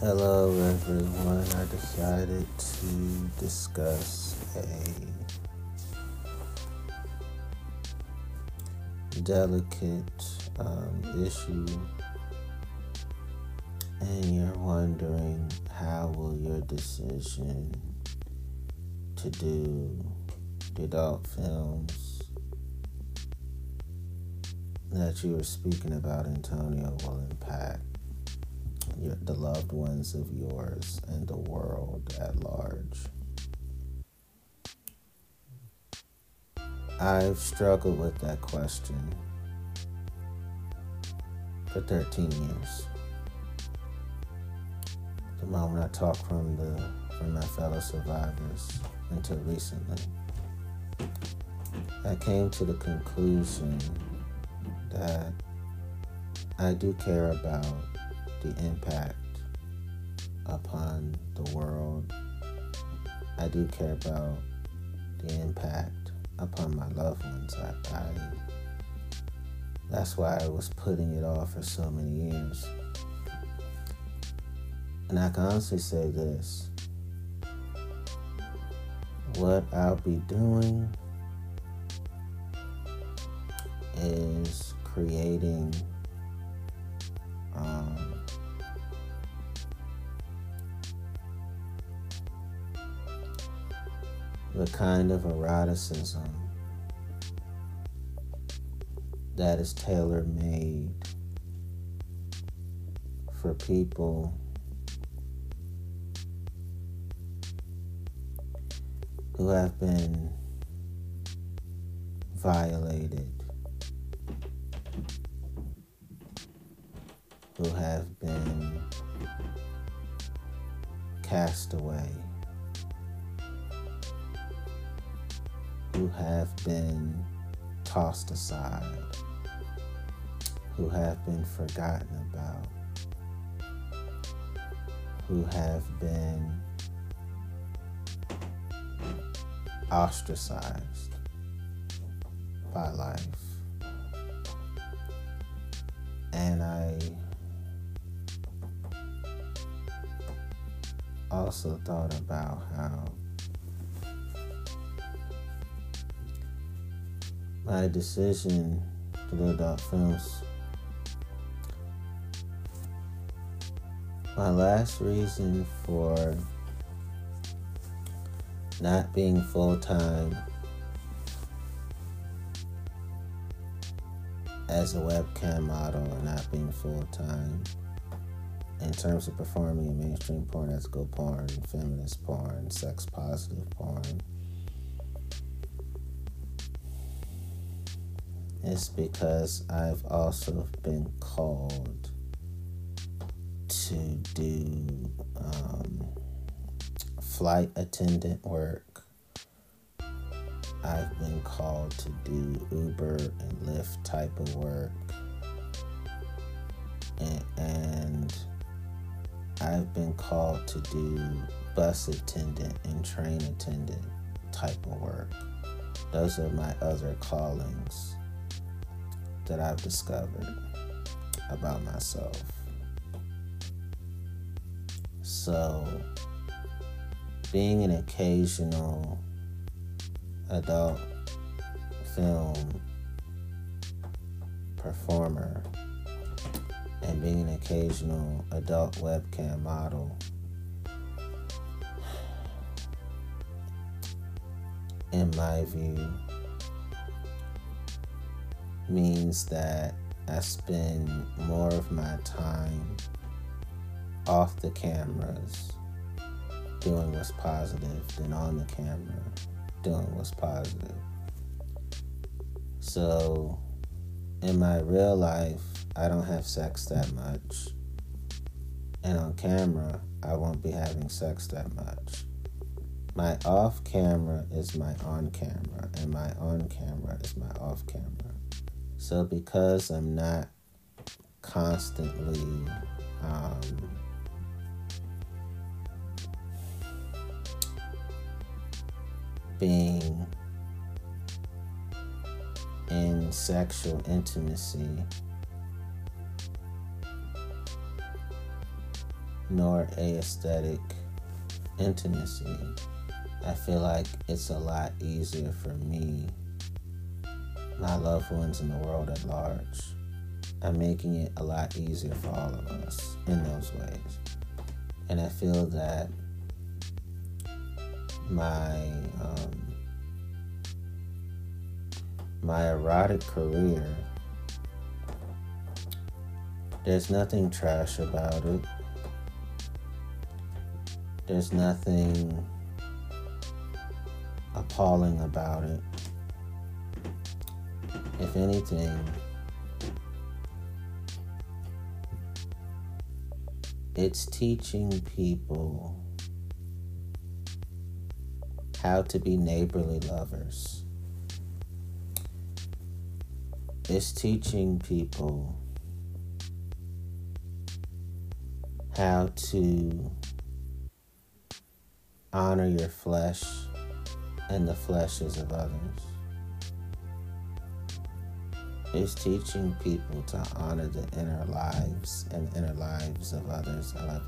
Hello, everyone. I decided to discuss a delicate um, issue, and you're wondering how will your decision to do the adult films that you were speaking about, Antonio, will impact your, the loved ones of yours and the world at large. I've struggled with that question for 13 years. The moment I talked from the from my fellow survivors until recently, I came to the conclusion that I do care about the impact upon the world. I do care about the impact upon my loved ones. I, I that's why I was putting it off for so many years. And I can honestly say this what I'll be doing is creating um, the kind of eroticism that is tailor made for people who have been violated, who have been cast away. Who have been tossed aside, who have been forgotten about, who have been ostracized by life. And I also thought about how my decision to do adult films. My last reason for not being full time as a webcam model or not being full time in terms of performing in mainstream porn, ethical porn, feminist porn, sex positive porn is because I've also been called to do um, flight attendant work. I've been called to do Uber and Lyft type of work. And, and I've been called to do bus attendant and train attendant type of work. Those are my other callings that I've discovered about myself. So, being an occasional adult film performer and being an occasional adult webcam model in my view means that I spend more of my time off the cameras doing what's positive than on the camera doing what's positive. So, in my real life, I don't have sex that much. And on camera, I won't be having sex that much. My off camera is my on camera, and my on camera is my off camera. So because I'm not constantly um, being in sexual intimacy nor aesthetic intimacy. I feel like it's a lot easier for me, my loved ones, in the world at large. I'm making it a lot easier for all of us in those ways. And I feel that my um, my erotic career, there's nothing trash about it. There's nothing appalling about it. If anything, it's teaching people how to be neighborly lovers. It's teaching people how to honor your flesh and the fleshes of others. It's teaching people to honor the inner lives and inner lives of others. I.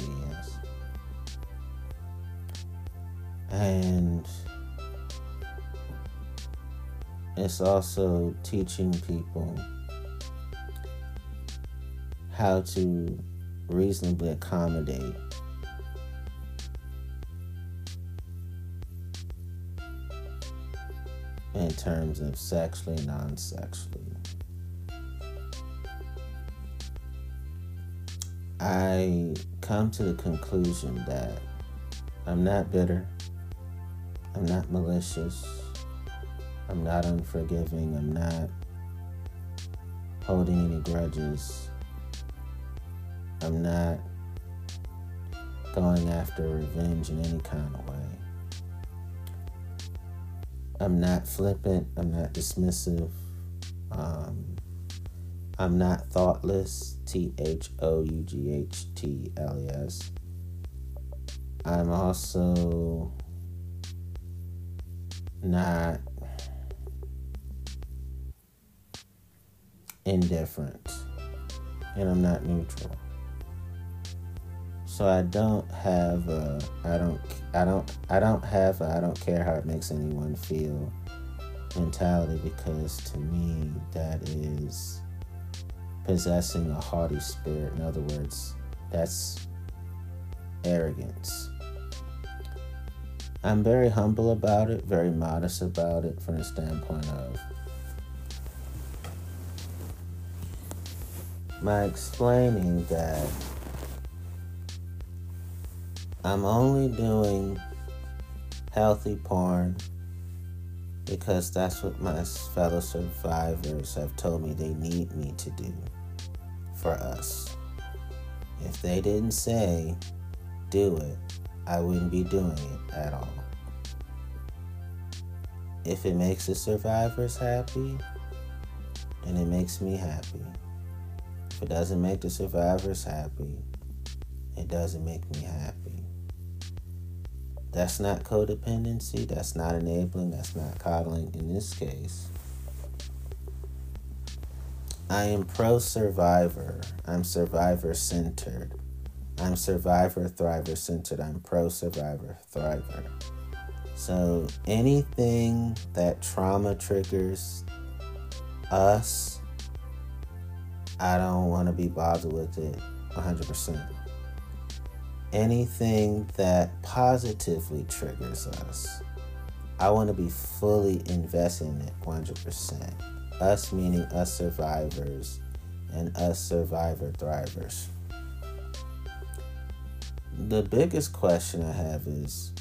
And it's also teaching people how to reasonably accommodate in terms of sexually, non sexually. I come to the conclusion that I'm not bitter, I'm not malicious, I'm not unforgiving, I'm not holding any grudges, I'm not going after revenge in any kind of way. I'm not flippant. I'm not dismissive. Um, I'm not thoughtless. T H O U G H T L E S. I'm also not indifferent. And I'm not neutral. So I don't have a I don't I don't I don't have a I don't care how it makes anyone feel mentality because to me that is possessing a haughty spirit. In other words, that's arrogance. I'm very humble about it, very modest about it from the standpoint of my explaining that I'm only doing healthy porn because that's what my fellow survivors have told me they need me to do for us. If they didn't say do it, I wouldn't be doing it at all. If it makes the survivors happy, then it makes me happy. If it doesn't make the survivors happy, it doesn't make me happy. That's not codependency. That's not enabling. That's not coddling in this case. I am pro survivor. I'm survivor centered. I'm survivor thriver centered. I'm pro survivor thriver. So anything that trauma triggers us, I don't want to be bothered with it 100% anything that positively triggers us, I want to be fully invested in it 100%. Us meaning us survivors and us survivor thrivers. The biggest question I have is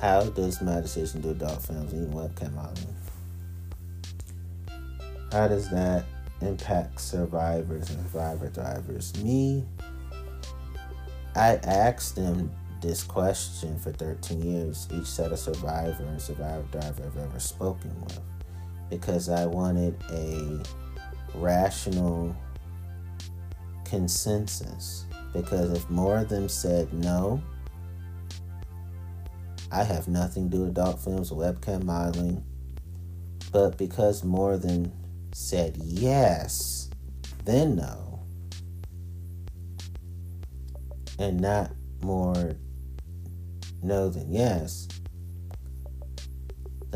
how does my decision to adult films and webcam modeling? How does that impact survivors and survivor thrivers? Me, I asked them this question for 13 years, each set of survivor and survivor thriver I've ever spoken with, because I wanted a rational consensus. Because if more of them said no, I have nothing to do with adult films, webcam modeling. But because more them said yes, then no, and not more no than yes,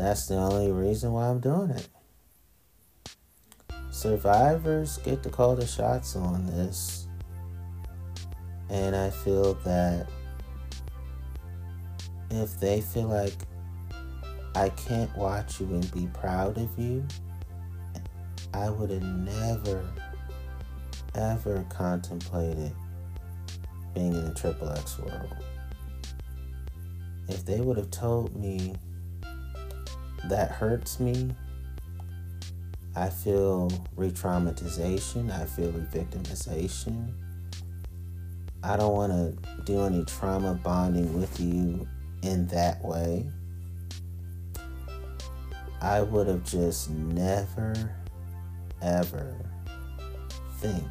that's the only reason why I'm doing it. Survivors get to call the shots on this. And I feel that if they feel like I can't watch you and be proud of you, I would have never, ever contemplated being in the Triple X world. If they would have told me that hurts me, I feel re traumatization, I feel re victimization. I don't want to do any trauma bonding with you in that way. I would have just never, ever think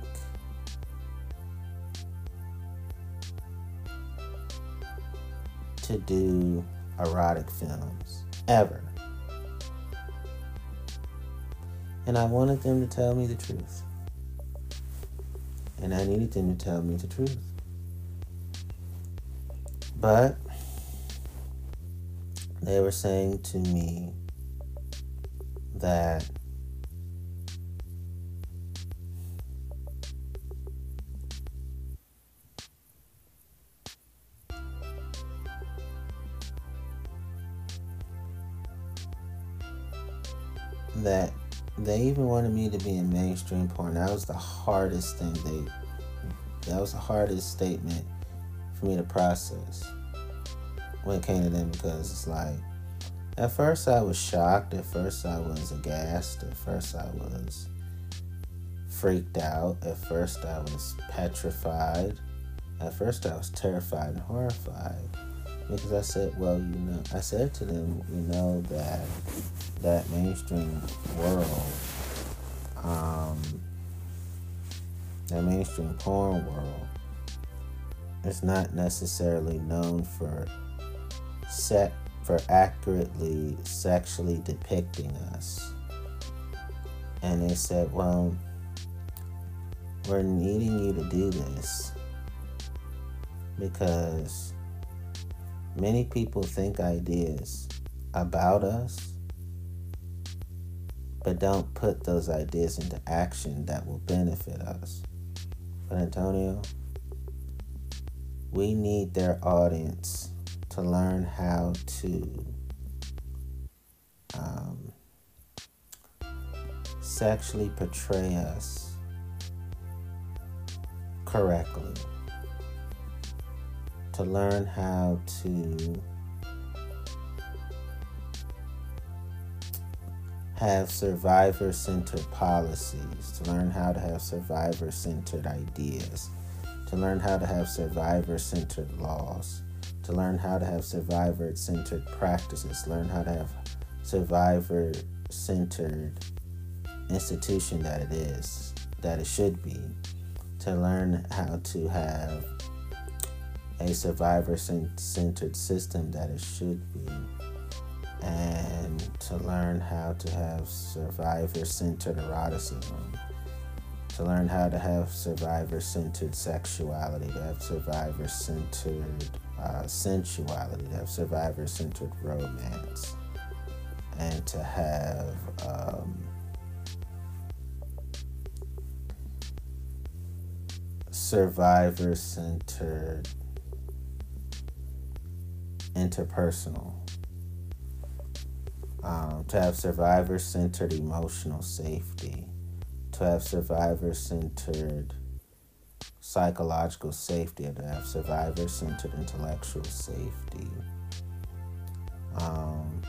to do erotic films ever. And I wanted them to tell me the truth. And I needed them to tell me the truth. But they were saying to me that that they even wanted me to be in mainstream porn. That was the hardest thing they that was the hardest statement for me to process when it came to them because it's like at first I was shocked, at first I was aghast, at first I was freaked out, at first I was petrified, at first I was terrified and horrified because I said, well, you know, I said to them, you know, that that mainstream world, um, that mainstream porn world, is not necessarily known for set for accurately sexually depicting us. And they said, well, we're needing you to do this because Many people think ideas about us, but don't put those ideas into action that will benefit us. But Antonio, we need their audience to learn how to um, sexually portray us correctly to learn how to have survivor centered policies, to learn how to have survivor centered ideas, to learn how to have survivor centered laws, to learn how to have survivor centered practices, learn how to have survivor centered institution that it is, that it should be, to learn how to have a survivor centered system that it should be, and to learn how to have survivor centered eroticism, to learn how to have survivor centered sexuality, to have survivor centered uh, sensuality, to have survivor centered romance, and to have. Um, survivor centered interpersonal. Um, to have survivor centered emotional safety, to have survivor centered psychological safety, to have survivor centered intellectual safety, um,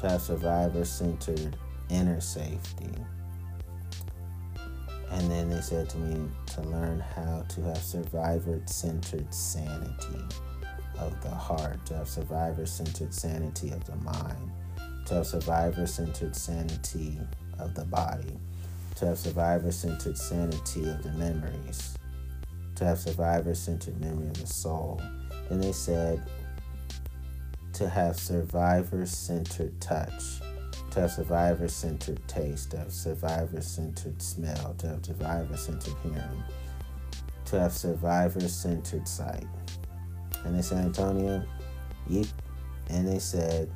to have survivor centered inner safety. And then they said to me to learn how to have survivor centered sanity of the heart, to have survivor centered sanity of the mind, to have survivor centered sanity of the body, to have survivor centered sanity of the memories, to have survivor centered memory of the soul. And they said to have survivor centered touch, to have survivor centered taste, to have survivor centered smell, to have survivor centered hearing to have survivor centered sight. And they said, Antonio, and they said,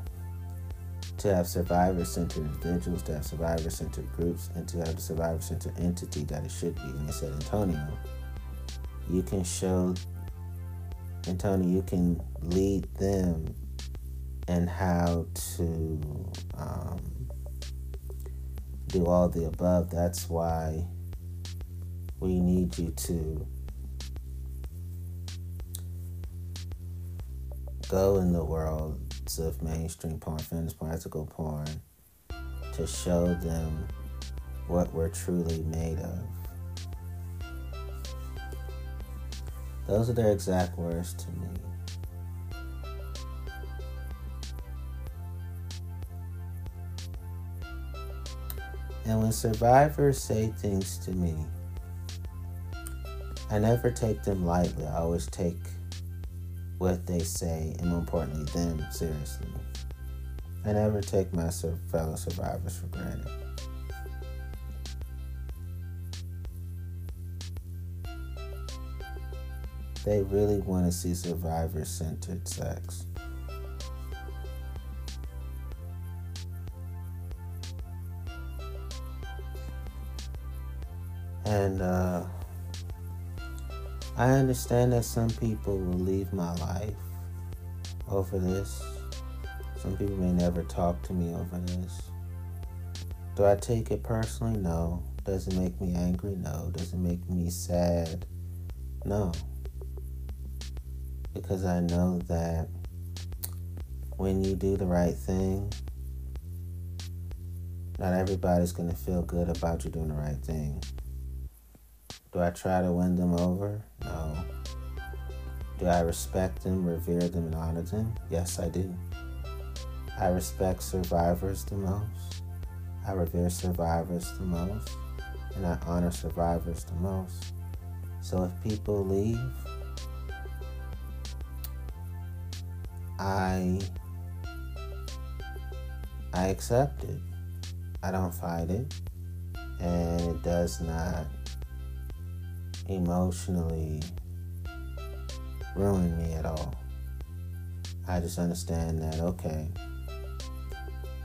to have survivor centered individuals, to have survivor centered groups, and to have the survivor centered entity that it should be. And they said, Antonio, you can show, Antonio, you can lead them and how to um, do all the above. That's why we need you to go in the worlds of mainstream porn, feminist porn, ethical porn, to show them what we're truly made of. Those are their exact words to me. And when survivors say things to me, I never take them lightly. I always take what they say, and more importantly, them seriously. I never take my fellow survivors for granted. They really want to see survivor centered sex. And uh, I understand that some people will leave my life over this. Some people may never talk to me over this. Do I take it personally? No. Does it make me angry? No. Does it make me sad? No. Because I know that when you do the right thing, not everybody's going to feel good about you doing the right thing. Do I try to win them over? No. Do I respect them, revere them, and honor them? Yes, I do. I respect survivors the most. I revere survivors the most. And I honor survivors the most. So if people leave, I I accept it. I don't fight it. And it does not emotionally ruin me at all. I just understand that, okay,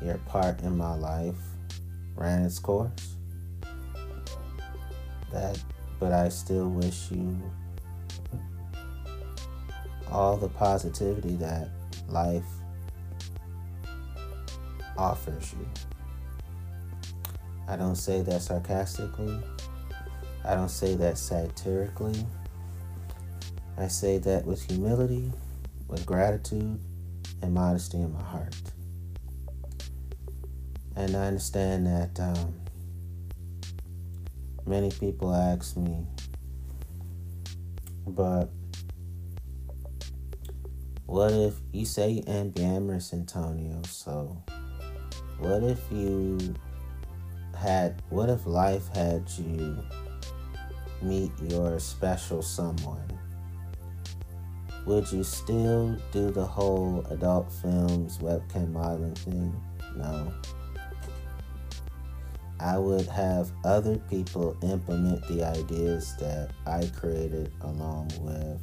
your part in my life ran its course. That, but I still wish you all the positivity that life offers you. I don't say that sarcastically. I don't say that satirically. I say that with humility, with gratitude, and modesty in my heart. And I understand that um, many people ask me, but what if you say you ambiamorous, Antonio? So, what if you had, what if life had you meet your special someone, would you still do the whole adult films webcam modeling thing? No. I would have other people implement the ideas that I created along with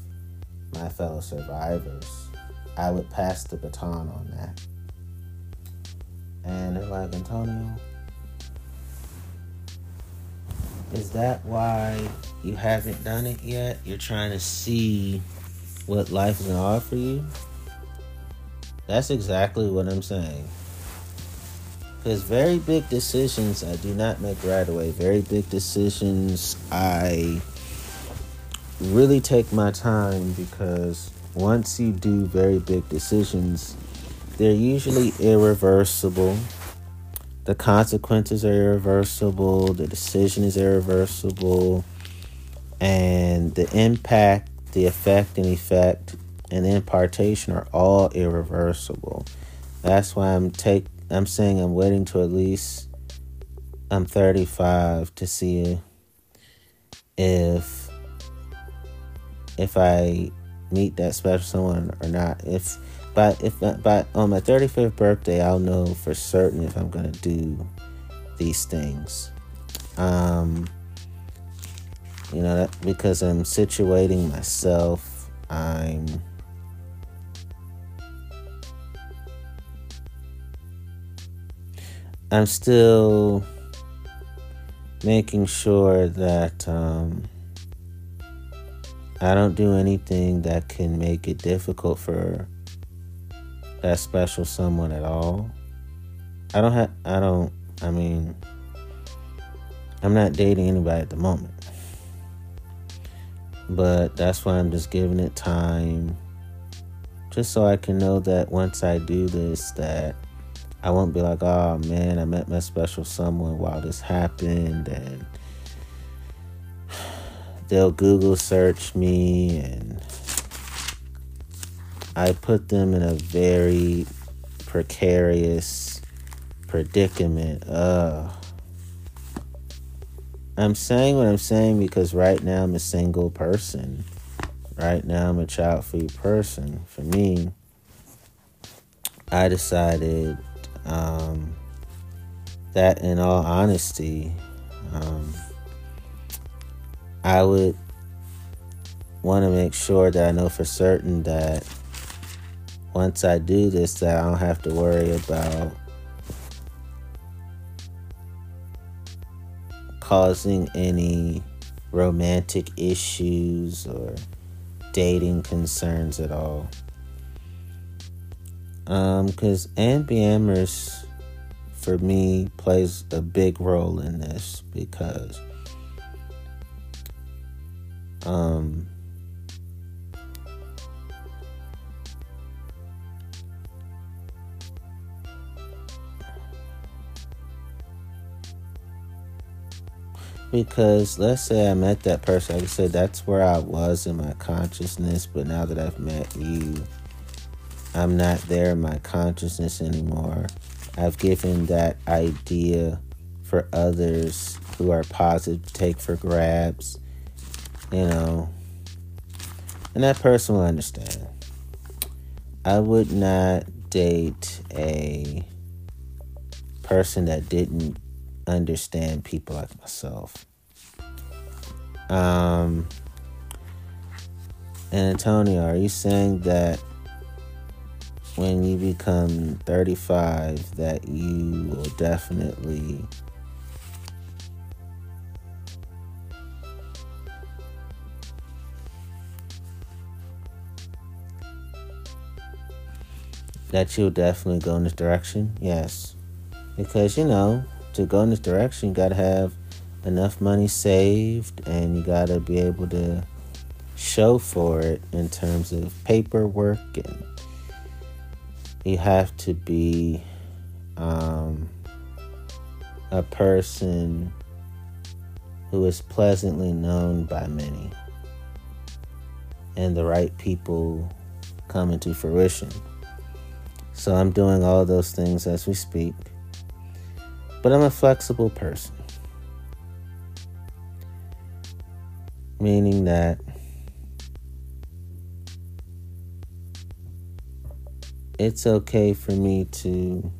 my fellow survivors. I would pass the baton on that. And they're like, Antonio, is that why you haven't done it yet? You're trying to see what life to offer you? That's exactly what I'm saying. Because very big decisions I do not make right away. Very big decisions I really take my time because once you do very big decisions, they're usually irreversible the consequences are irreversible, the decision is irreversible, and the impact, the effect and effect, and impartation are all irreversible. That's why I'm take I'm saying I'm waiting to at least I'm 35 to see if if I meet that special someone or not. If but if but on my 35th birthday, I'll know for certain if I'm gonna do these things. Um, You know, that because I'm situating myself, I'm I'm still making sure that um, I don't do anything that can make it difficult for that special someone at all. I don't have, I don't, I mean, I'm not dating anybody at the moment. But that's why I'm just giving it time. Just so I can know that once I do this, that I won't be like, oh man, I met my special someone while this happened, and they'll Google search me, and I put them in a very precarious predicament. Uh, I'm saying what I'm saying because right now I'm a single person. Right now I'm a child free person. For me, I decided um, that in all honesty, um, I would want to make sure that I know for certain that once I do this, that I don't have to worry about causing any romantic issues or dating concerns at all. Um, Because um, ambiamorous, for me, plays a big role in this because um, because let's say I met that person, like I said, that's where I was in my consciousness, but now that I've met you, I'm not there in my consciousness anymore. I've given that idea for others who are positive to take for grabs, you know, and that person will understand. I would not date a person that didn't understand people like myself. Um, and Antonio, are you saying that when you become 35 that you will definitely that you'll definitely go in this direction? Yes. Because, you know, to go in this direction, you got to have enough money saved and you got to be able to show for it in terms of paperwork and you have to be um, a person who is pleasantly known by many and the right people come into fruition. So I'm doing all those things as we speak. But I'm a flexible person. Meaning that it's okay for me to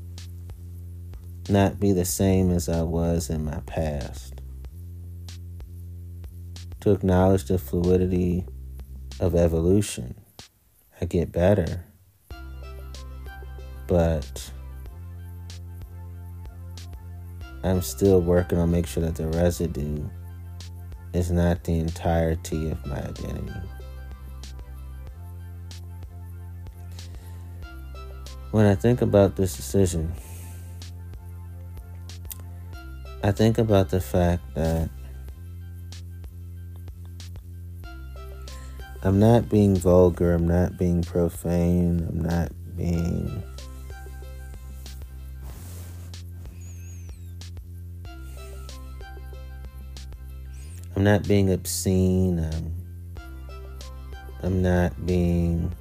not be the same as I was in my past. To acknowledge the fluidity of evolution. I get better. But I'm still working on making sure that the residue is not the entirety of my identity. When I think about this decision, I think about the fact that I'm not being vulgar, I'm not being profane, I'm not being I'm not being obscene. I'm, I'm not being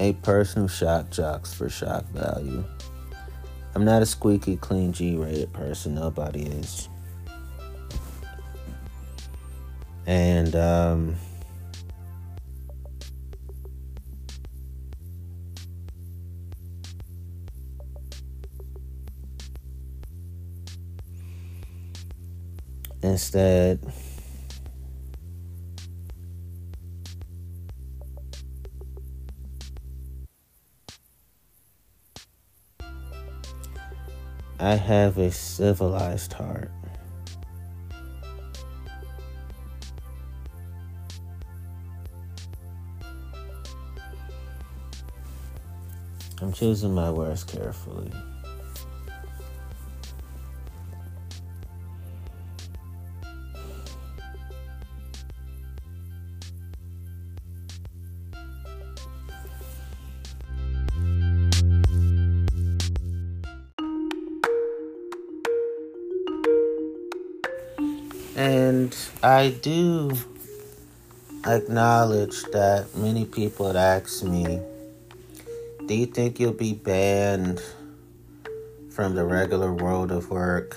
a person who shock jocks for shock value. I'm not a squeaky clean G rated person. Nobody is. And um, Instead, I have a civilized heart. I'm choosing my words carefully. I do acknowledge that many people had asked me, Do you think you'll be banned from the regular world of work?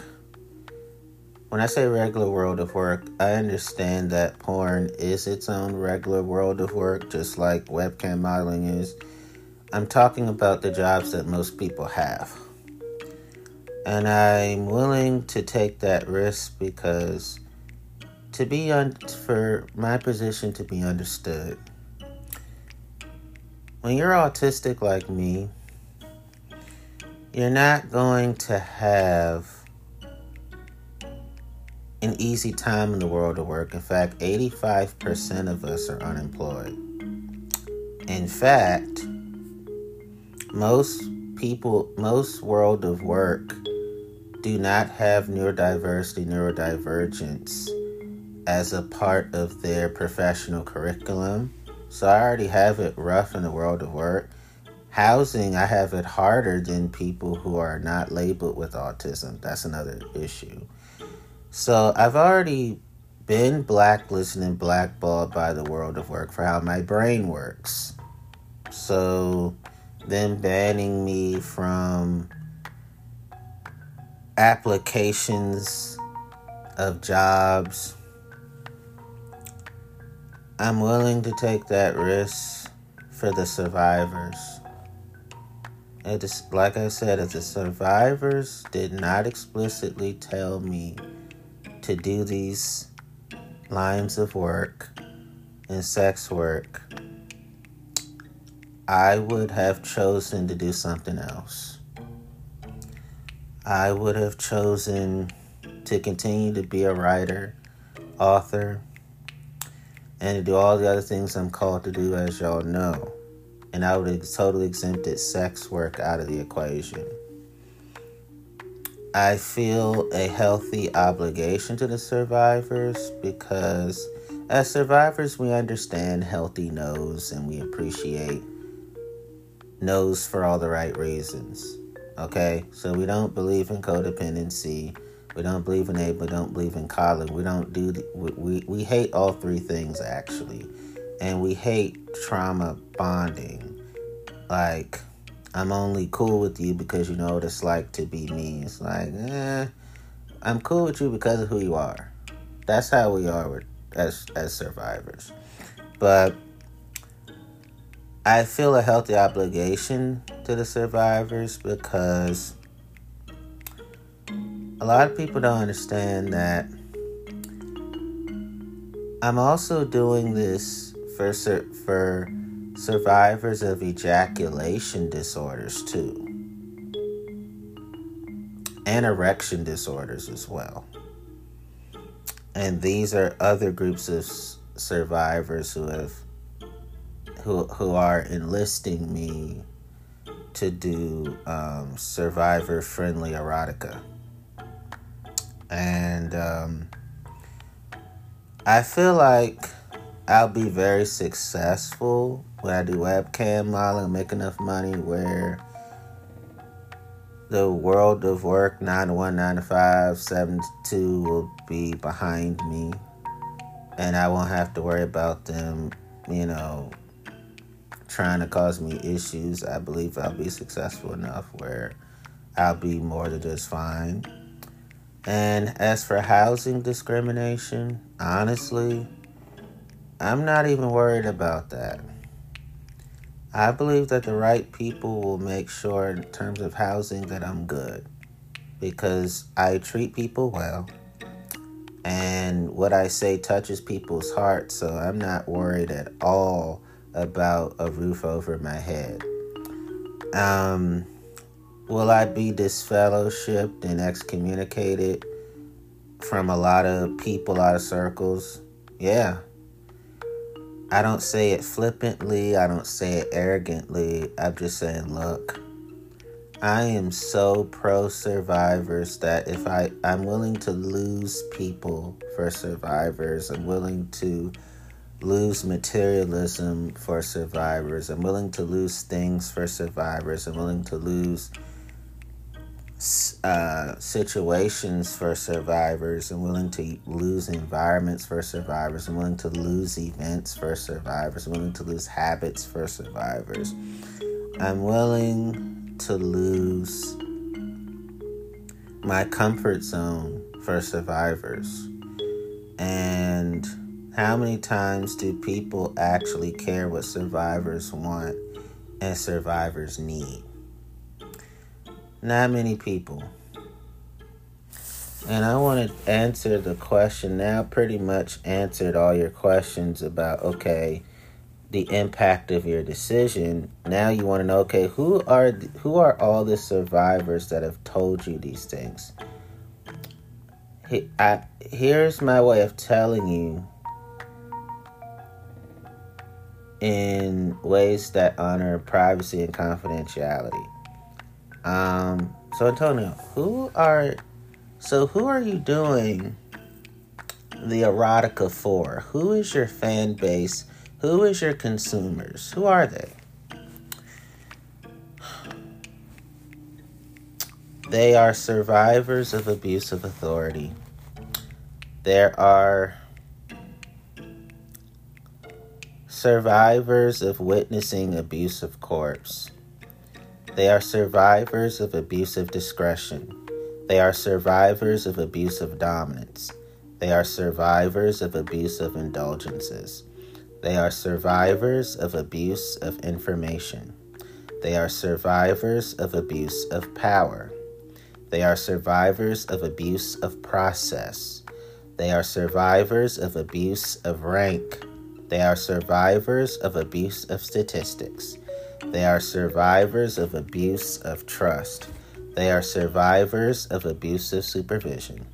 When I say regular world of work, I understand that porn is its own regular world of work, just like webcam modeling is. I'm talking about the jobs that most people have. And I'm willing to take that risk because to be un- for my position to be understood. When you're autistic like me, you're not going to have an easy time in the world of work. In fact, 85% of us are unemployed. In fact, most people, most world of work do not have neurodiversity, neurodivergence as a part of their professional curriculum. So I already have it rough in the world of work. Housing, I have it harder than people who are not labeled with autism. That's another issue. So I've already been blacklisted and blackballed by the world of work for how my brain works. So them banning me from applications of jobs I'm willing to take that risk for the survivors. It is, like I said, if the survivors did not explicitly tell me to do these lines of work and sex work, I would have chosen to do something else. I would have chosen to continue to be a writer, author, and to do all the other things I'm called to do, as y'all know. And I would have totally exempted sex work out of the equation. I feel a healthy obligation to the survivors because, as survivors, we understand healthy no's and we appreciate no's for all the right reasons. Okay? So we don't believe in codependency we don't believe in aid. We don't believe in calling. We don't do. The, we, we we hate all three things actually, and we hate trauma bonding. Like, I'm only cool with you because you know what it's like to be me. It's like, eh, I'm cool with you because of who you are. That's how we are with, as as survivors. But I feel a healthy obligation to the survivors because a lot of people don't understand that I'm also doing this for for survivors of ejaculation disorders too. And erection disorders as well. And these are other groups of survivors who have who who are enlisting me to do um, survivor friendly erotica and um, I feel like I'll be very successful when I do webcam modeling, make enough money where the world of work 9 to 1, 9 to 5, 7 to 2 will be behind me. And I won't have to worry about them, you know, trying to cause me issues. I believe I'll be successful enough where I'll be more than just fine. And as for housing discrimination, honestly, I'm not even worried about that. I believe that the right people will make sure, in terms of housing, that I'm good. Because I treat people well. And what I say touches people's hearts, so I'm not worried at all about a roof over my head. Um, will I be disfellowshipped and excommunicated from a lot of people, a lot of circles? Yeah. I don't say it flippantly, I don't say it arrogantly. I'm just saying, look, I am so pro survivors that if I, I'm willing to lose people for survivors, I'm willing to lose materialism for survivors. I'm willing to lose things for survivors. I'm willing to lose uh, situations for survivors. I'm willing to lose environments for survivors. I'm willing to lose events for survivors. Willing to lose habits for survivors. I'm willing to lose my comfort zone for survivors. And how many times do people actually care what survivors want and survivors need? Not many people. And I want to answer the question now, pretty much answered all your questions about, okay, the impact of your decision. Now you want to know, okay, who are who are all the survivors that have told you these things? He, I, here's my way of telling you in ways that honor privacy and confidentiality. Um, so Antonio, who are so who are you doing the erotica for? Who is your fan base? Who is your consumers? Who are they? They are survivors of abuse of authority. There are survivors of witnessing abuse of corpse. They are survivors of abusive discretion. They are survivors of abusive dominance. They are survivors of abusive indulgences. They are survivors of abuse of information. They are survivors of abuse of power. They are survivors of abuse of process. They are survivors of abuse of rank. They are survivors of abuse of statistics. They are survivors of abuse of trust. They are survivors of abusive supervision.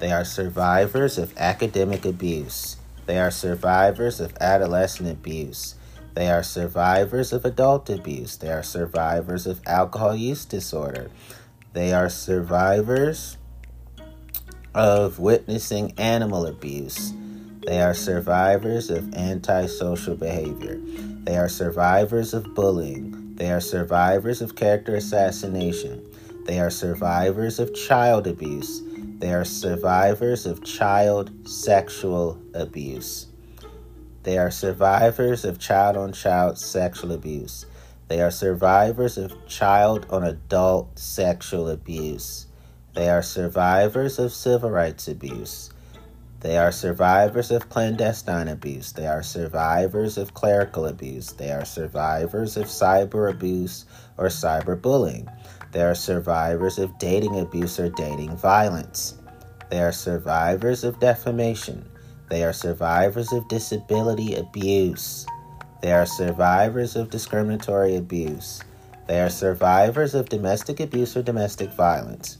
They are survivors of academic abuse. They are survivors of adolescent abuse. They are survivors of adult abuse. They are survivors of alcohol use disorder. They are survivors of witnessing animal abuse. They are survivors of antisocial behavior. They are survivors of bullying. They are survivors of character assassination. They are survivors of child abuse. They are survivors of child sexual abuse. They are survivors of child on child sexual abuse. They are survivors of child on adult sexual abuse. They are survivors of civil rights abuse. They are survivors of clandestine abuse. They are survivors of clerical abuse. They are survivors of cyber abuse or cyberbullying. They are survivors of dating abuse or dating violence. They are survivors of defamation. They are survivors of disability abuse. They are survivors of discriminatory abuse. They are survivors of domestic abuse or domestic violence.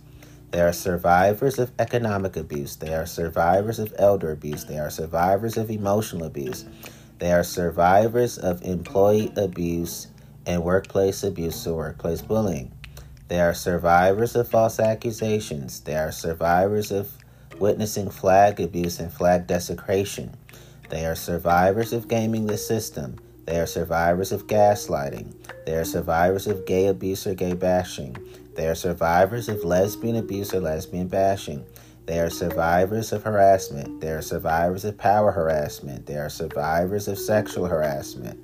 They are survivors of economic abuse. They are survivors of elder abuse. They are survivors of emotional abuse. They are survivors of employee abuse and workplace abuse or workplace bullying. They are survivors of false accusations. They are survivors of witnessing flag abuse and flag desecration. They are survivors of gaming the system. They are survivors of gaslighting. They are survivors of gay abuse or gay bashing. They are survivors of lesbian abuse or lesbian bashing. They are survivors of harassment. They are survivors of power harassment. They are survivors of sexual harassment.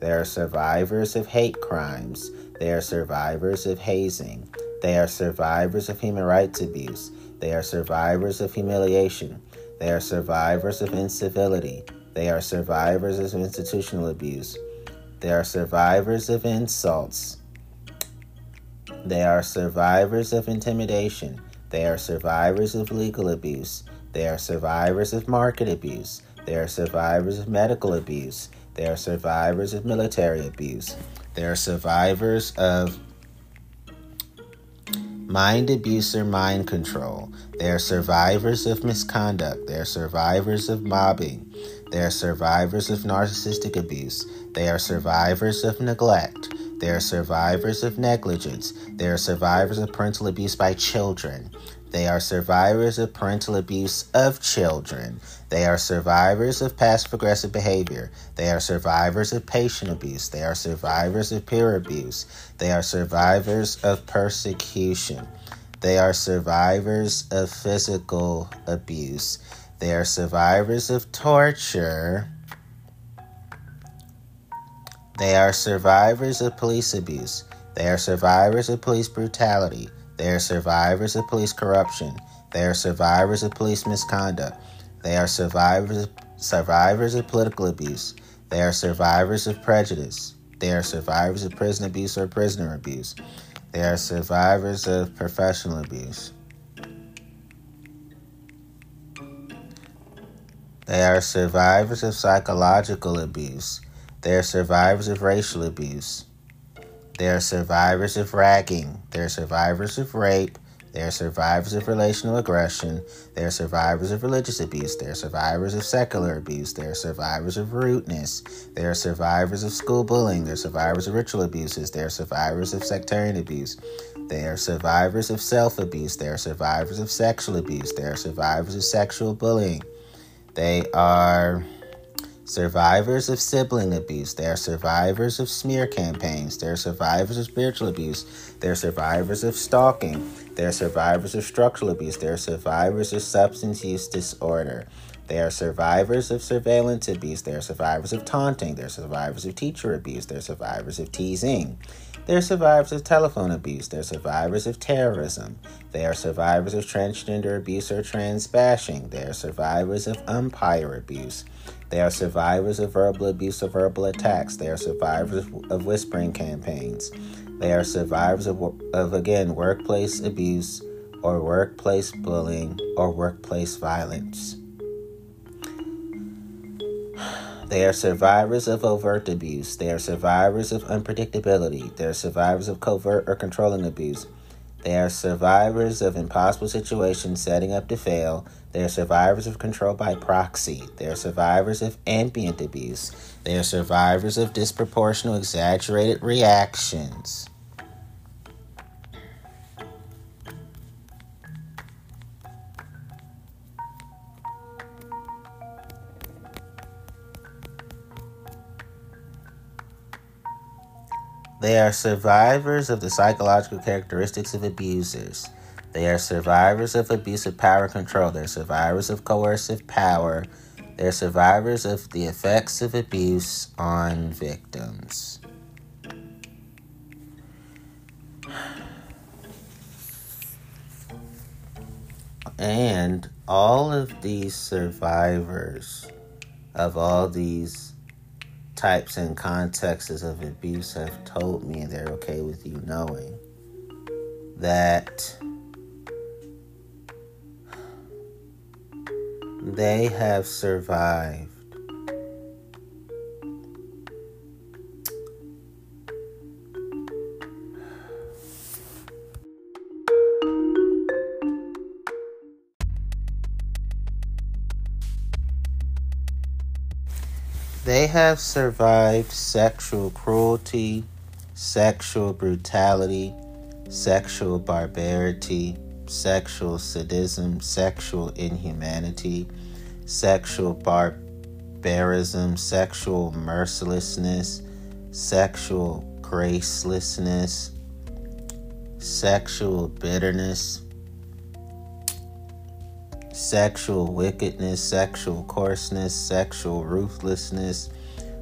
They are survivors of hate crimes. They are survivors of hazing. They are survivors of human rights abuse. They are survivors of humiliation. They are survivors of incivility. They are survivors of institutional abuse. They are survivors of insults. They are survivors of intimidation. They are survivors of legal abuse. They are survivors of market abuse. They are survivors of medical abuse. They are survivors of military abuse. They are survivors of mind abuse or mind control. They are survivors of misconduct. They are survivors of mobbing. They are survivors of narcissistic abuse. They are survivors of neglect. They are survivors of negligence. They are survivors of parental abuse by children. They are survivors of parental abuse of children. They are survivors of past progressive behavior. They are survivors of patient abuse. They are survivors of peer abuse. They are survivors of persecution. They are survivors of physical abuse. They are survivors of torture. They are survivors of police abuse. They are survivors of police brutality. They are survivors of police corruption. They are survivors of police misconduct. They are survivors survivors of political abuse. They are survivors of prejudice. They are survivors of prison abuse or prisoner abuse. They are survivors of professional abuse. They are survivors of psychological abuse. They are survivors of racial abuse. They are survivors of ragging. They are survivors of rape. They are survivors of relational aggression. They are survivors of religious abuse. They are survivors of secular abuse. They are survivors of rudeness. They are survivors of school bullying. They are survivors of ritual abuses. They are survivors of sectarian abuse. They are survivors of self abuse. They are survivors of sexual abuse. They are survivors of sexual bullying. They are survivors of sibling abuse. They are survivors of smear campaigns. They are survivors of spiritual abuse. They are survivors of stalking. They are survivors of structural abuse. They are survivors of substance use disorder. They are survivors of surveillance abuse. They are survivors of taunting. They are survivors of teacher abuse. They are survivors of teasing. They are survivors of telephone abuse. They are survivors of terrorism. They are survivors of transgender abuse or trans bashing. They are survivors of umpire abuse. They are survivors of verbal abuse or verbal attacks. They are survivors of whispering campaigns. They are survivors of, of again, workplace abuse or workplace bullying or workplace violence. They are survivors of overt abuse. They are survivors of unpredictability. They are survivors of covert or controlling abuse. They are survivors of impossible situations setting up to fail. They are survivors of control by proxy. They are survivors of ambient abuse. They are survivors of disproportional, exaggerated reactions. They are survivors of the psychological characteristics of abusers. They are survivors of abusive power control. They're survivors of coercive power. They're survivors of the effects of abuse on victims. And all of these survivors of all these types and contexts of abuse have told me, they're okay with you knowing, that they have survived. They have survived sexual cruelty, sexual brutality, sexual barbarity, sexual sadism, sexual inhumanity, sexual barbarism, sexual mercilessness, sexual gracelessness, sexual bitterness, sexual wickedness, sexual coarseness, sexual ruthlessness,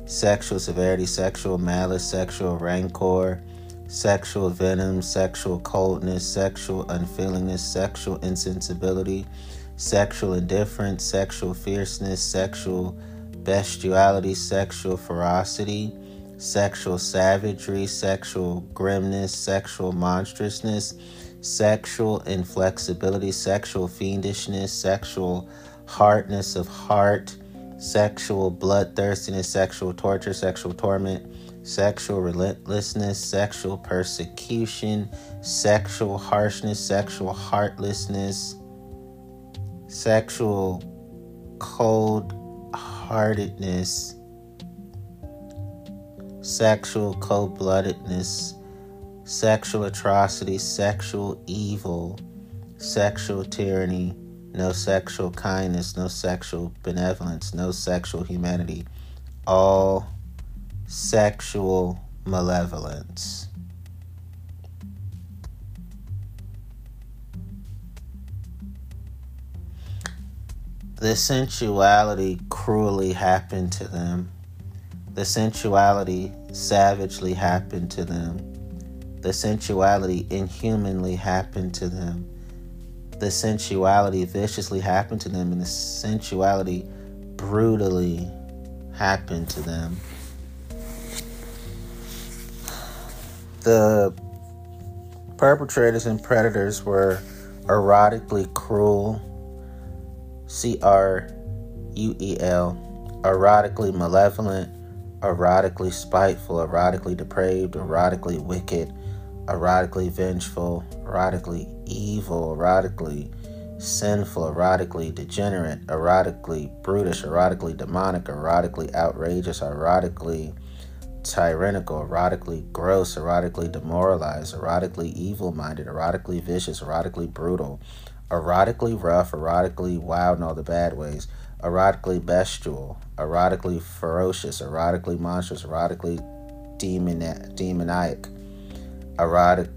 sexual severity, sexual malice, sexual rancor sexual venom, sexual coldness, sexual unfeelingness, sexual insensibility, sexual indifference, sexual fierceness, sexual bestiality, sexual ferocity, sexual savagery, sexual grimness, sexual monstrousness, sexual inflexibility, sexual fiendishness, sexual hardness of heart, sexual bloodthirstiness, sexual torture, sexual torment, sexual relentlessness, sexual persecution, sexual harshness, sexual heartlessness, sexual cold heartedness, sexual cold bloodedness, sexual atrocity, sexual evil, sexual tyranny, no sexual kindness, no sexual benevolence, no sexual humanity, all sexual malevolence. The sensuality cruelly happened to them. The sensuality savagely happened to them. The sensuality inhumanly happened to them. The sensuality viciously happened to them, and the sensuality brutally happened to them. The perpetrators and predators were erotically cruel C R U E L, erotically malevolent, erotically spiteful, erotically depraved, erotically wicked, erotically vengeful, erotically evil, erotically sinful, erotically degenerate, erotically brutish, erotically demonic, erotically outrageous, erotically tyrannical, erotically gross, erotically demoralized, erotically evil minded, erotically vicious, erotically brutal, erotically rough, erotically wild in all the bad ways, erotically bestial, erotically ferocious, erotically monstrous, erotically demon, demoniac, erotic,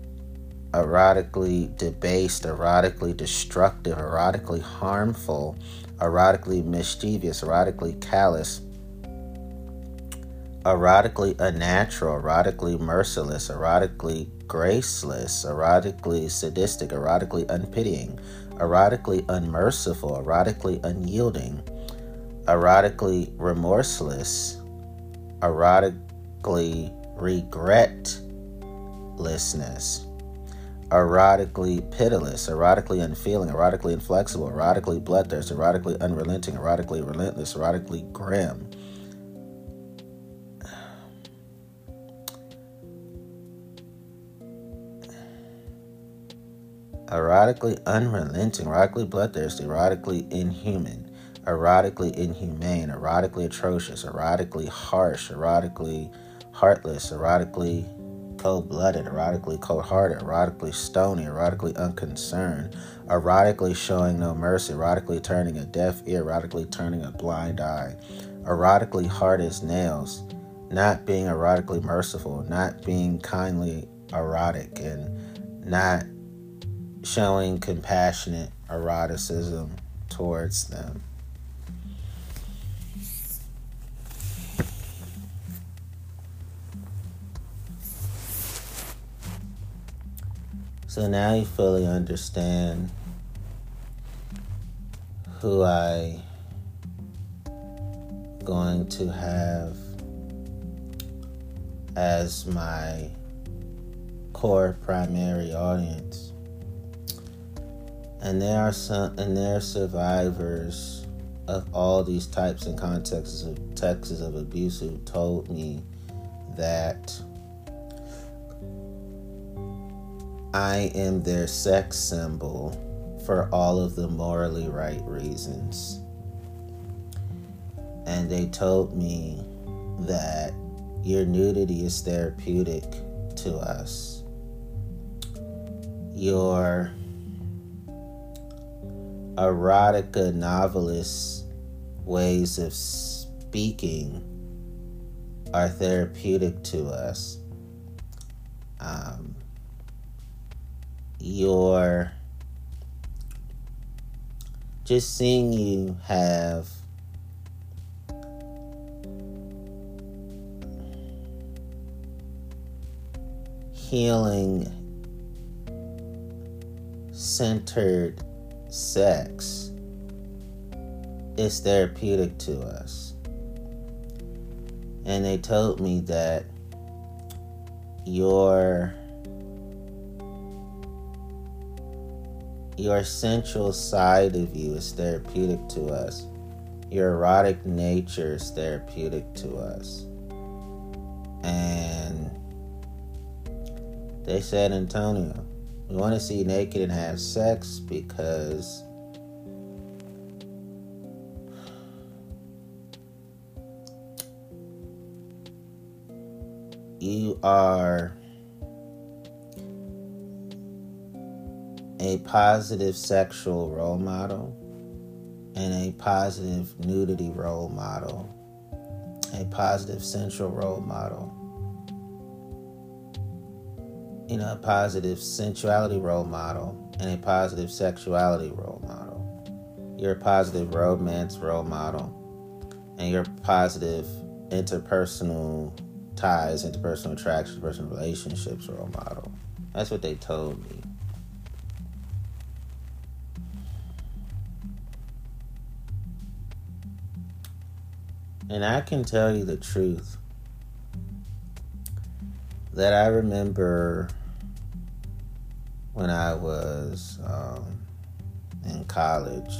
erotically debased, erotically destructive, erotically harmful, erotically mischievous, erotically callous, erotically unnatural, erotically merciless, erotically graceless, erotically sadistic, erotically unpitying, erotically unmerciful, erotically unyielding, erotically remorseless, erotically regretlessness, erotically pitiless, erotically unfeeling, erotically inflexible, erotically bloodthirsty, erotically unrelenting, erotically relentless, erotically grim. Erotically unrelenting, erotically bloodthirsty, erotically inhuman, erotically inhumane, erotically atrocious, erotically harsh, erotically heartless, erotically cold blooded, erotically cold hearted, erotically stony, erotically unconcerned, erotically showing no mercy, erotically turning a deaf ear, erotically turning a blind eye, erotically hard as nails, not being erotically merciful, not being kindly erotic, and not showing compassionate eroticism towards them. So now you fully understand who I going to have as my core primary audience. And there are some and there are survivors of all these types and contexts of texts of abuse who told me that I am their sex symbol for all of the morally right reasons. And they told me that your nudity is therapeutic to us. Your erotica novelists' ways of speaking are therapeutic to us. Um, your just seeing you have healing centered sex is therapeutic to us. And they told me that your your sensual side of you is therapeutic to us. Your erotic nature is therapeutic to us. And they said, Antonio, we want to see naked and have sex because you are a positive sexual role model and a positive nudity role model, a positive sensual role model, you know, a positive sensuality role model, and a positive sexuality role model. You're a positive romance role model, and you're positive interpersonal ties, interpersonal attractions, personal relationships role model. That's what they told me. And I can tell you the truth that I remember when I was um, in college.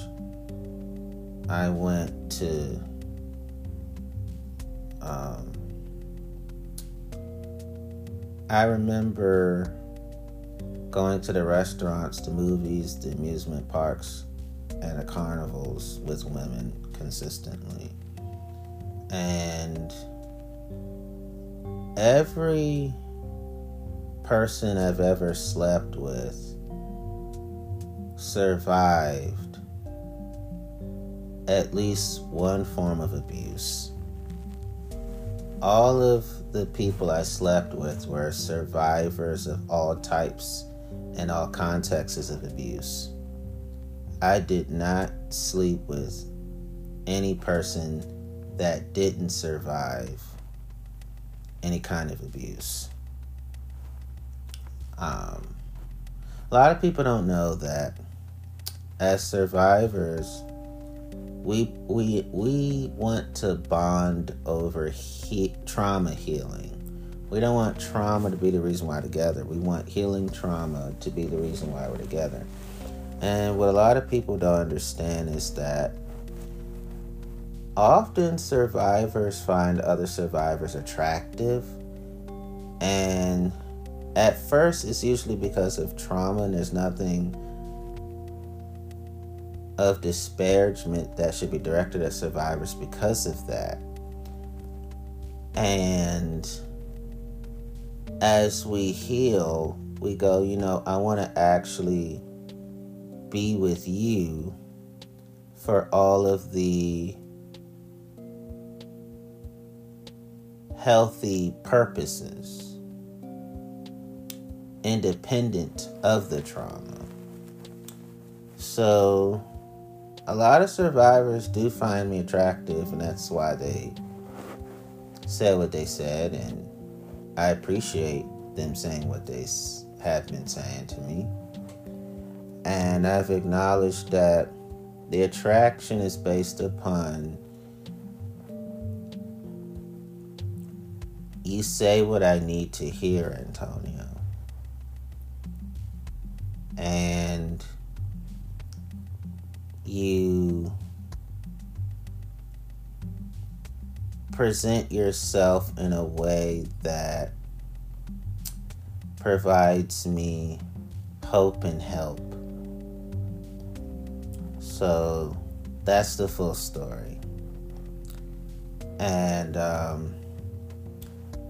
I went to um, I remember going to the restaurants, the movies, the amusement parks, and the carnivals with women consistently. And every person I've ever slept with survived at least one form of abuse. All of the people I slept with were survivors of all types and all contexts of abuse. I did not sleep with any person that didn't survive any kind of abuse. Um, a lot of people don't know that as survivors, we we we want to bond over he, trauma healing. We don't want trauma to be the reason why we're together. We want healing trauma to be the reason why we're together. And what a lot of people don't understand is that often survivors find other survivors attractive. And at first, it's usually because of trauma, and there's nothing of disparagement that should be directed at survivors because of that. And as we heal, we go, you know, I want to actually be with you for all of the healthy purposes, independent of the trauma. So, a lot of survivors do find me attractive, and that's why they said what they said, and I appreciate them saying what they have been saying to me. And I've acknowledged that the attraction is based upon you say what I need to hear, Antonio. And you present yourself in a way that provides me hope and help. So that's the full story. And um,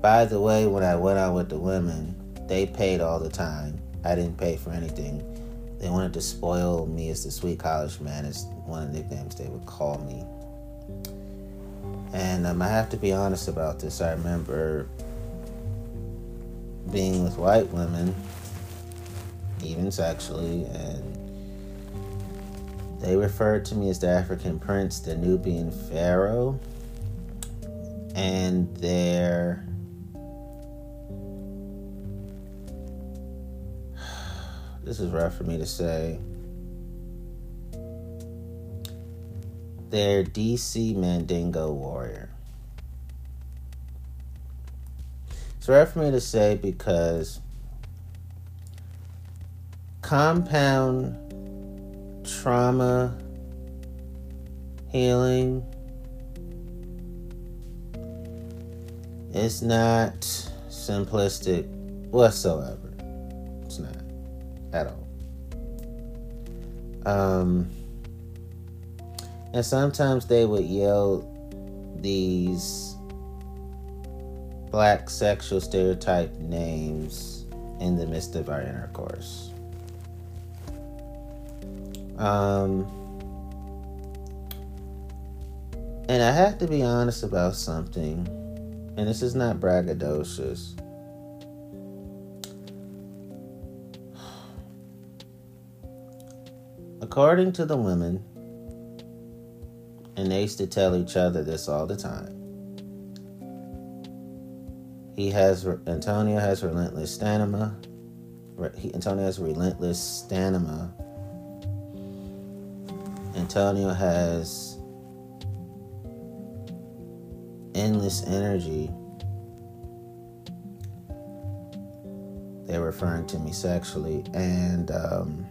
by the way, when I went out with the women, they paid all the time. I didn't pay for anything. They wanted to spoil me as the sweet college man, is one of the nicknames they would call me. And um, I have to be honest about this. I remember being with white women, even sexually, and they referred to me as the African prince, the Nubian pharaoh, and their this is rough for me to say. Their DC Mandingo warrior. It's rough for me to say because compound trauma healing. It's not simplistic whatsoever. At all. Um, and sometimes they would yell these black sexual stereotype names in the midst of our intercourse. Um, and I have to be honest about something, and this is not braggadocious. According to the women, and they used to tell each other this all the time. He has Antonio has relentless stamina. He, Antonio has relentless stamina. Antonio has endless energy. They're referring to me sexually, and um,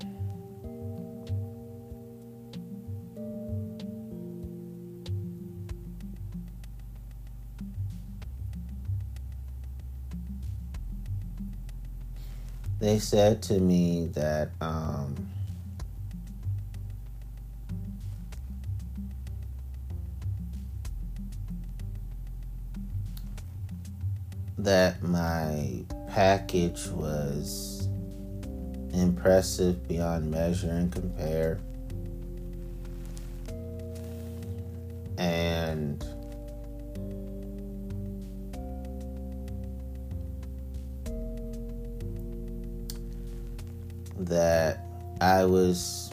they said to me that um, that my package was impressive beyond measure and compare. And that I was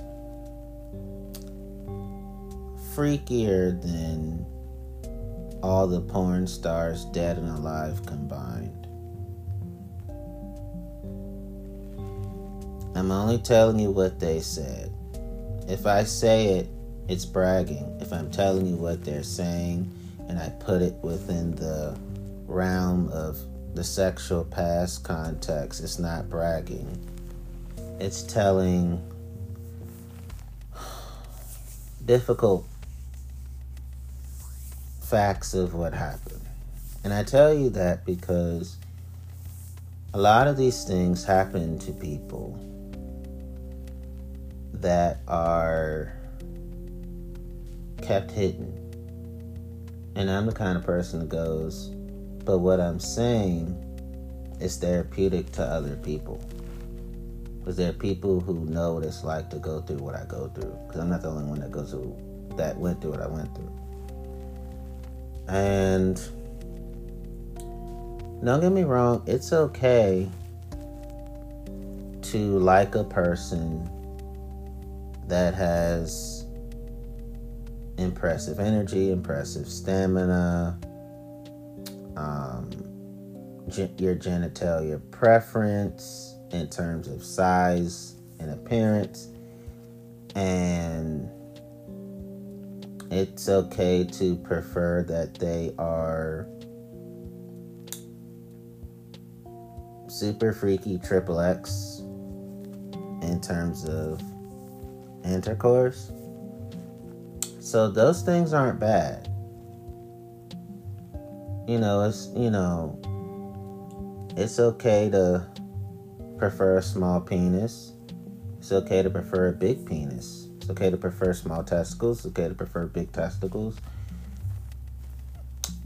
freakier than all the porn stars dead and alive combined. I'm only telling you what they said. If I say it, it's bragging. If I'm telling you what they're saying and I put it within the realm of the sexual past context, it's not bragging it's telling difficult facts of what happened. And I tell you that because a lot of these things happen to people that are kept hidden. And I'm the kind of person that goes, but what I'm saying is therapeutic to other people. Because there are people who know what it's like to go through what I go through. Because I'm not the only one that goes through that went through what I went through. And don't get me wrong, it's okay to like a person that has impressive energy, impressive stamina, um, your genitalia preference in terms of size and appearance. And it's okay to prefer that they are super freaky triple X in terms of intercourse. So those things aren't bad. You know, it's you know, it's okay to prefer a small penis. It's okay to prefer a big penis. It's okay to prefer small testicles. It's okay to prefer big testicles.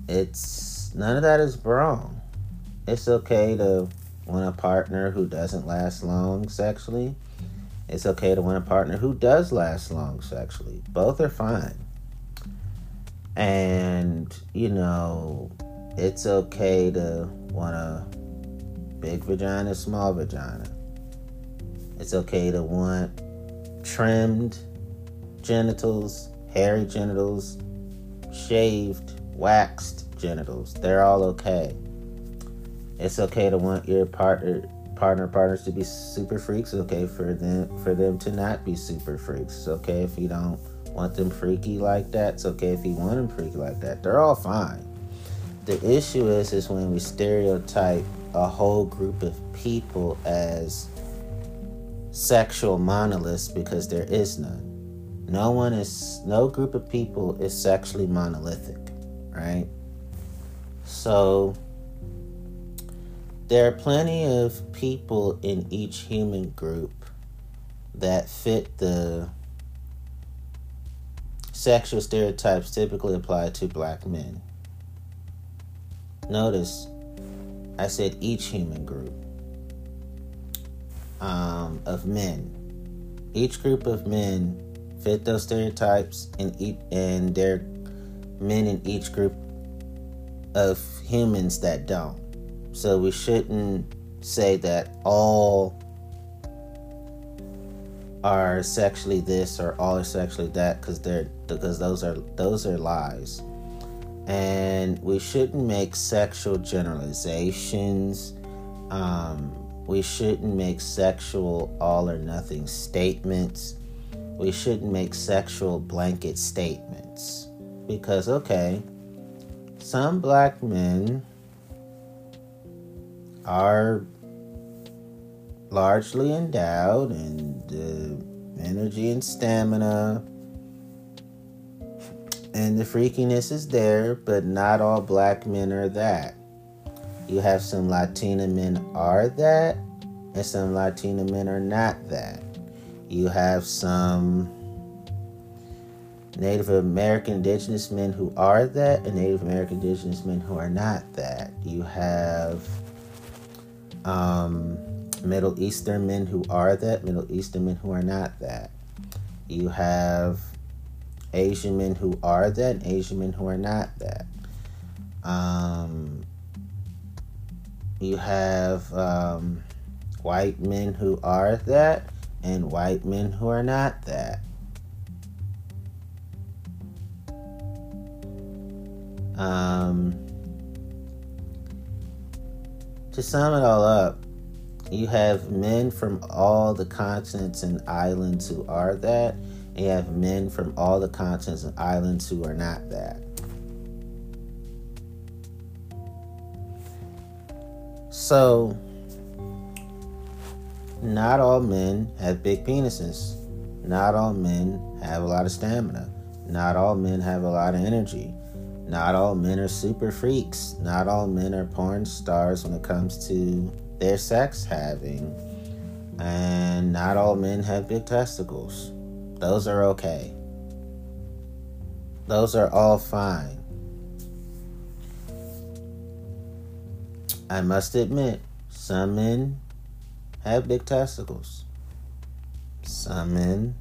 It's none of that is wrong. It's okay to want a partner who doesn't last long sexually. It's okay to want a partner who does last long sexually. Both are fine. And, you know, it's okay to want a big vagina, small vagina. It's okay to want trimmed genitals, hairy genitals, shaved, waxed genitals. They're all okay. It's okay to want your partner partner partners to be super freaks. It's okay for them for them to not be super freaks. It's okay if you don't want them freaky like that. It's okay if you want them freaky like that. They're all fine. The issue is is when we stereotype a whole group of people as sexual monoliths because there is none. No one is, no group of people is sexually monolithic, right? So, there are plenty of people in each human group that fit the sexual stereotypes typically applied to black men. Notice I said each human group um, of men. Each group of men fit those stereotypes, and each, and there men in each group of humans that don't. So we shouldn't say that all are sexually this or all are sexually that because they're because those are those are lies. And we shouldn't make sexual generalizations. Um, we shouldn't make sexual all or nothing statements. We shouldn't make sexual blanket statements. Because, okay, some black men are largely endowed and uh, energy and stamina and the freakiness is there but not all black men are that you have some latina men are that and some latina men are not that you have some Native American indigenous men who are that, and Native American indigenous men who are not that. You have um, Middle Eastern men who are that, Middle Eastern men who are not that. You have Asian men who are that, Asian men who are not that. Um, you have um, white men who are that, and white men who are not that. Um, to sum it all up, you have men from all the continents and islands who are that, and you have men from all the continents and islands who are not that. So, not all men have big penises. Not all men have a lot of stamina. Not all men have a lot of energy. Not all men are super freaks. Not all men are porn stars when it comes to their sex having. And not all men have big testicles. Those are okay. Those are all fine. I must admit, some men have big testicles. Some men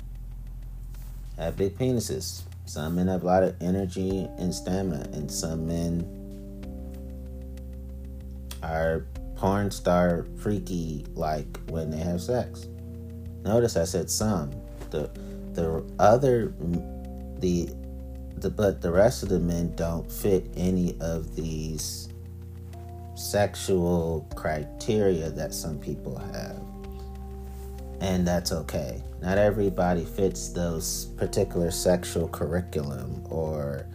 have big penises. Some men have a lot of energy and stamina, and some men are porn star freaky like when they have sex. Notice I said some. The the other the the but the rest of the men don't fit any of these sexual criteria that some people have. And that's okay. Not everybody fits those particular sexual curriculum or,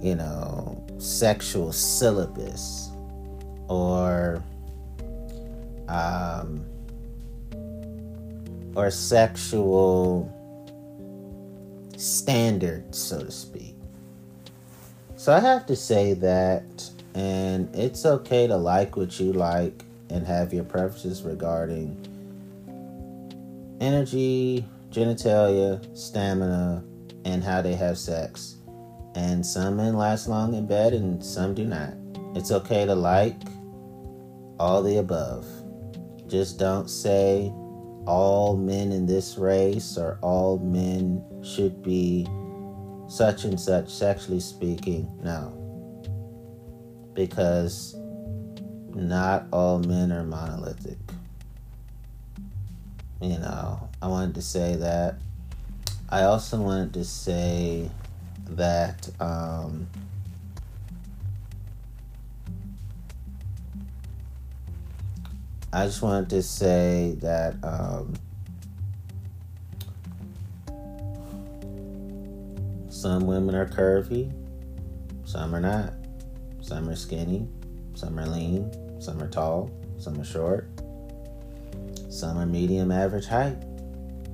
you know, sexual syllabus or um, or sexual standards, so to speak. So I have to say that, and it's okay to like what you like and have your preferences regarding energy, genitalia, stamina, and how they have sex. And some men last long in bed and some do not. It's okay to like all the above. Just don't say all men in this race or all men should be such and such sexually speaking. No. Because not all men are monolithic you know, I wanted to say that. I also wanted to say that um, I just wanted to say that um, some women are curvy, some are not. Some are skinny, some are lean, some are tall, some are short. Some are medium average height.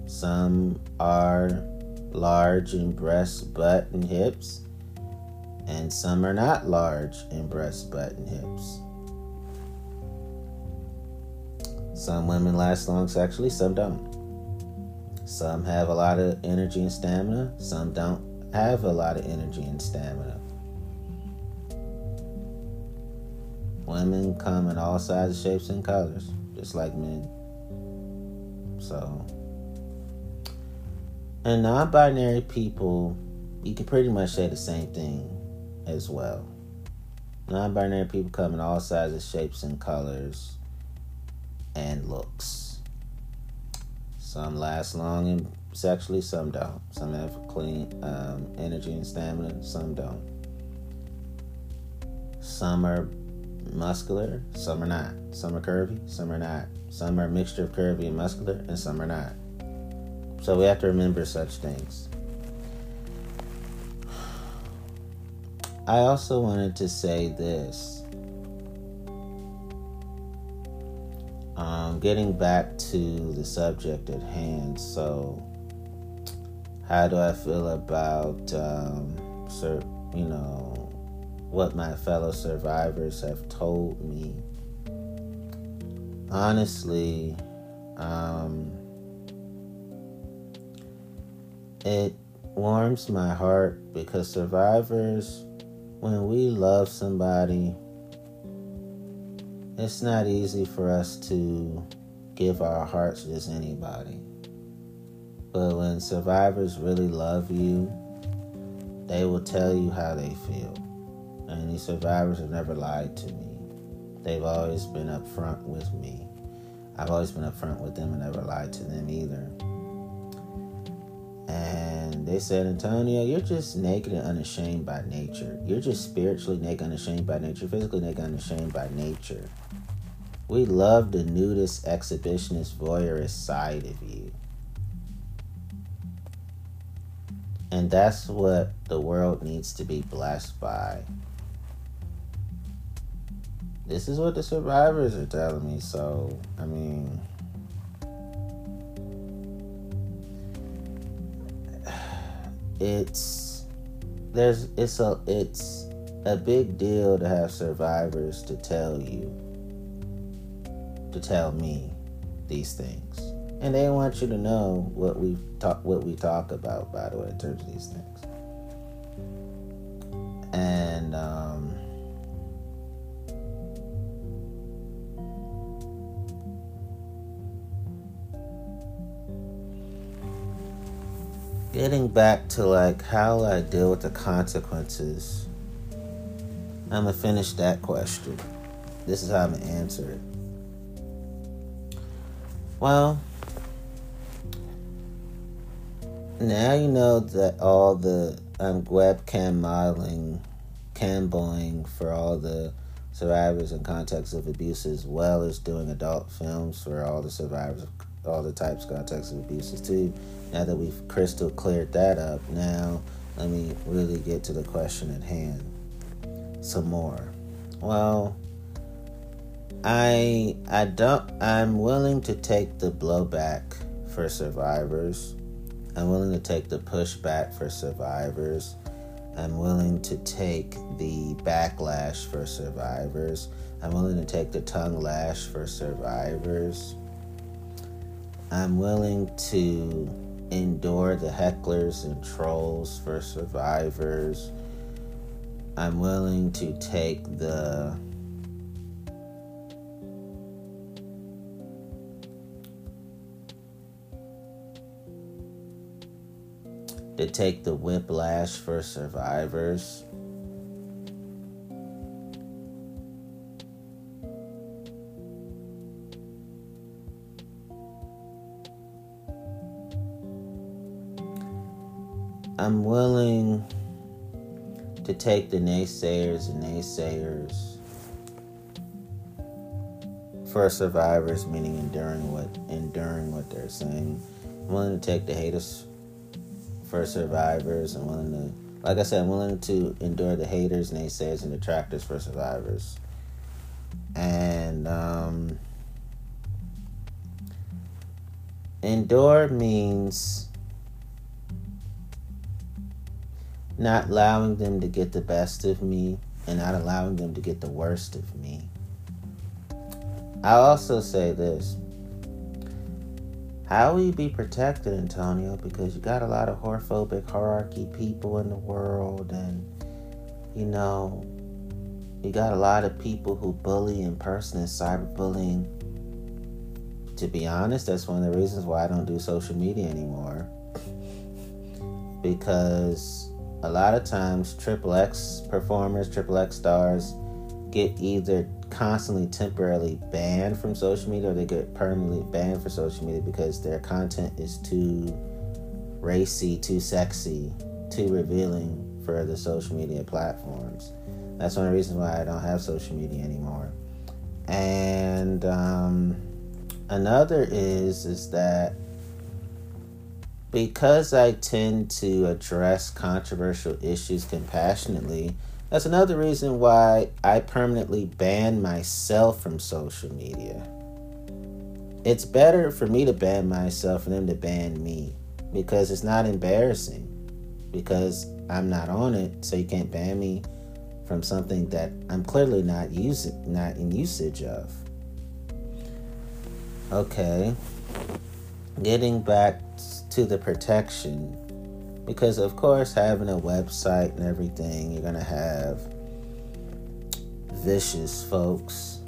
Some are large in breast, butt, and hips, and some are not large in breast, butt, and hips. Some women last long sexually, some don't. Some have a lot of energy and stamina, some don't have a lot of energy and stamina. Women come in all sizes, shapes, and colors, just like men. So, and non binary people, you can pretty much say the same thing as well. Non binary people come in all sizes, shapes, and colors and looks. Some last long and sexually, some don't. Some have clean um, energy and stamina, some don't. Some are muscular, some are not. Some are curvy, some are not. Some are a mixture of curvy and muscular, and some are not. So we have to remember such things. I also wanted to say this Um, getting back to the subject at hand, so how do I feel about, um, you know, what my fellow survivors have told me? Honestly, um, it warms my heart because survivors, when we love somebody, it's not easy for us to give our hearts to just anybody. But when survivors really love you, they will tell you how they feel. And these survivors have never lied to me. They've always been upfront with me. I've always been upfront with them and never lied to them either. And they said, Antonio, you're just naked and unashamed by nature. You're just spiritually naked, and unashamed by nature, physically naked, and unashamed by nature. We love the nudist, exhibitionist, voyeurist side of you. And that's what the world needs to be blessed by. This is what the survivors are telling me, so, I mean. It's there's it's a it's a big deal to have survivors to tell you to tell me these things. And they want you to know what we talk what we talk about, by the way, in terms of these things. And um, getting back to like how I deal with the consequences, I'm gonna finish that question. This is how I'm gonna answer it. Well, now you know that all the um, webcam modeling, camboing for all the survivors in context of abuse, as well as doing adult films for all the survivors of all the types of context of abuses too. Now that we've crystal cleared that up, now let me really get to the question at hand some more. Well, I I don't I'm willing to take the blowback for survivors. I'm willing to take the pushback for survivors. I'm willing to take the backlash for survivors. I'm willing to take the tongue lash for survivors. I'm willing to endure the hecklers and trolls for survivors. I'm willing to take the to take the whiplash for survivors. I'm willing to take the naysayers and naysayers for survivors, meaning enduring what enduring what they're saying. I'm willing to take the haters for survivors. I'm willing to, like I said, I'm willing to endure the haters, naysayers, and detractors for survivors. And um, endure means not allowing them to get the best of me and not allowing them to get the worst of me. I also say this. How will you be protected, Antonio? Because you got a lot of whorephobic hierarchy people in the world, and you know, you got a lot of people who bully in person and cyberbullying. To be honest, that's one of the reasons why I don't do social media anymore. Because a lot of times, triple X performers, triple X stars get either constantly temporarily banned from social media or they get permanently banned for social media because their content is too racy, too sexy, too revealing for the social media platforms. That's one of the reasons why I don't have social media anymore. And um, another is is that because I tend to address controversial issues compassionately, that's another reason why I permanently ban myself from social media. It's better for me to ban myself and them to ban me because it's not embarrassing because I'm not on it, so you can't ban me from something that I'm clearly not using not in usage of. Okay. Getting back to the protection because of course having a website and everything you're going to have vicious folks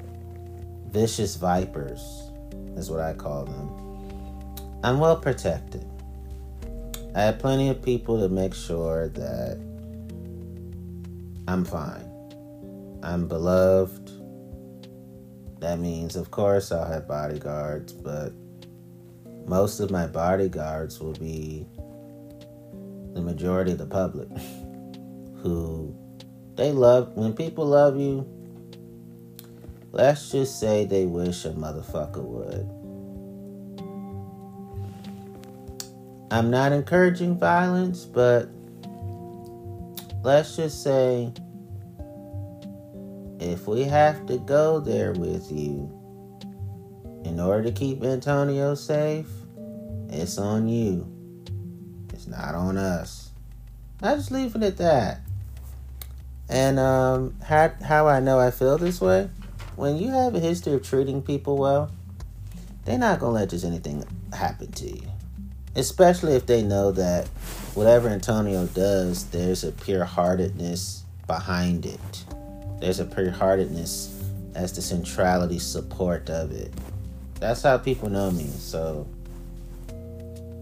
vicious vipers is what I call them. I'm well protected. I have plenty of people to make sure that I'm fine. I'm beloved. That means, of course, I'll have bodyguards, but most of my bodyguards will be the majority of the public who they love. When people love you, let's just say they wish a motherfucker would. I'm not encouraging violence, but let's just say if we have to go there with you in order to keep Antonio safe, it's on you. It's not on us. I just leave it at that. And um, how how I know I feel this way? When you have a history of treating people well, they're not gonna let just anything happen to you. Especially if they know that whatever Antonio does, there's a pure heartedness behind it. There's a pure heartedness as the centrality support of it. That's how people know me. So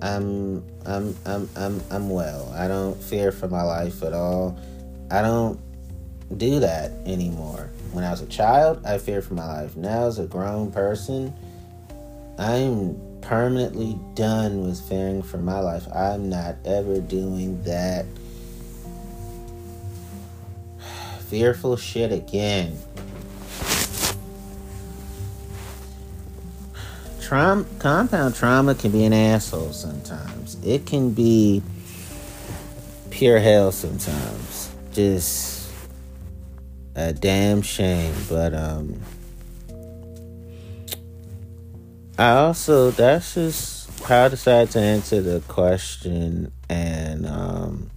I'm I'm I'm I'm I'm well. I don't fear for my life at all. I don't do that anymore. When I was a child, I feared for my life. Now as a grown person, I'm permanently done with fearing for my life. I'm not ever doing that fearful shit again. Trauma, compound trauma can be an asshole sometimes. It can be pure hell sometimes. Just a damn shame. But um I also that's just how I decided to answer the question and um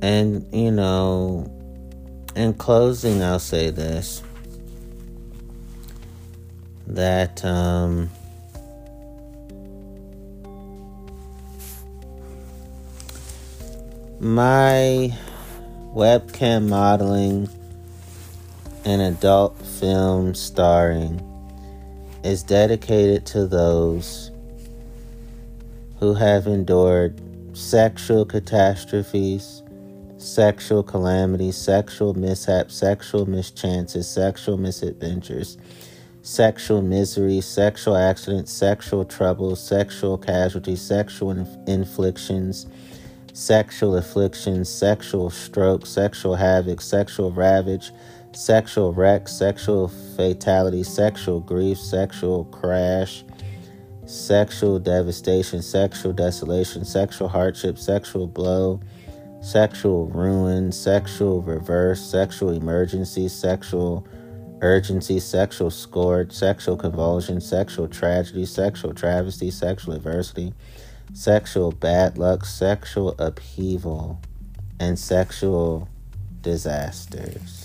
And, you know, in closing, I'll say this that, um, my webcam modeling and adult film starring is dedicated to those who have endured sexual catastrophes sexual calamities, sexual mishaps, sexual mischances, sexual misadventures, sexual misery, sexual accidents, sexual troubles, sexual casualties, sexual inflictions, sexual afflictions, sexual stroke, sexual havoc, sexual ravage, sexual wreck, sexual fatality, sexual grief, sexual crash, sexual devastation, sexual desolation, sexual hardship, sexual blow sexual ruin, sexual reverse, sexual emergency, sexual urgency, sexual scourge, sexual convulsion, sexual tragedy, sexual travesty, sexual adversity, sexual bad luck, sexual upheaval, and sexual disasters.